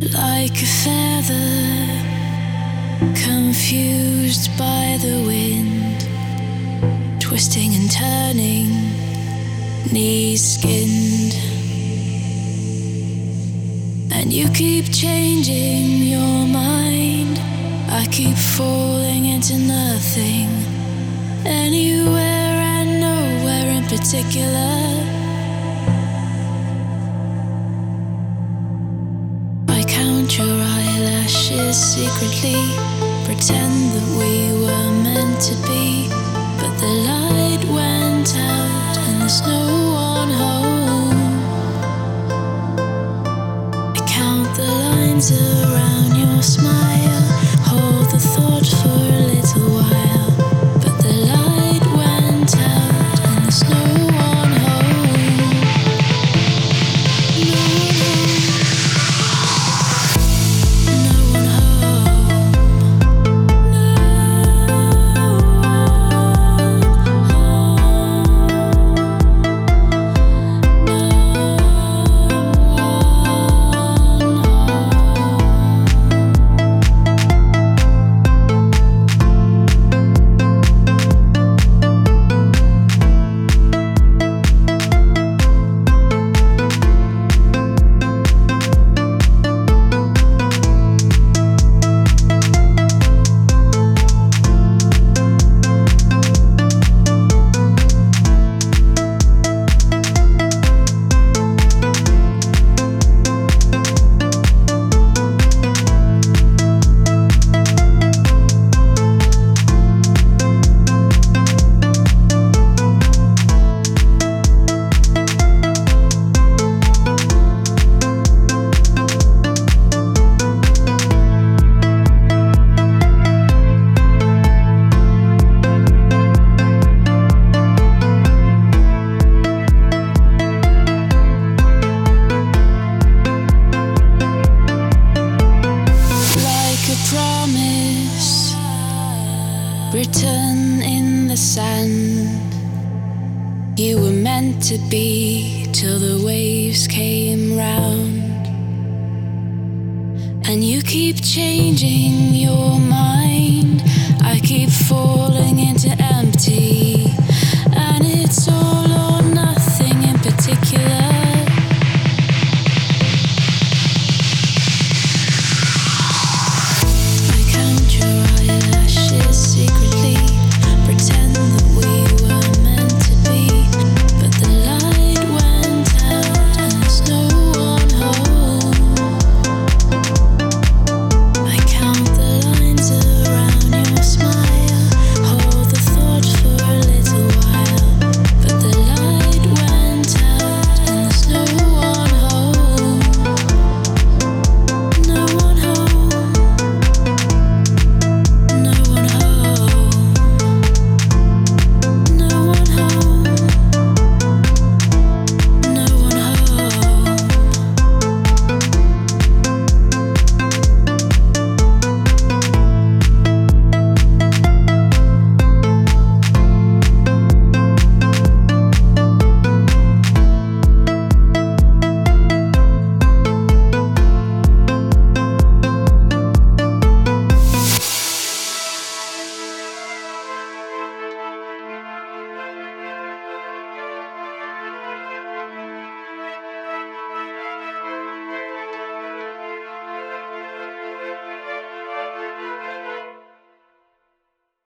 Like a feather, confused by the wind, twisting and turning, knees skinned. And you keep changing your mind. I keep falling into nothing, anywhere and nowhere in particular. Eyelashes secretly. Pretend that we were meant to be. But the light went out and there's no one home. I count the lines around your smile. promise written in the sand. You were meant to be till the waves came round. And you keep changing your mind. I keep falling into empty. And it's all or nothing in particular.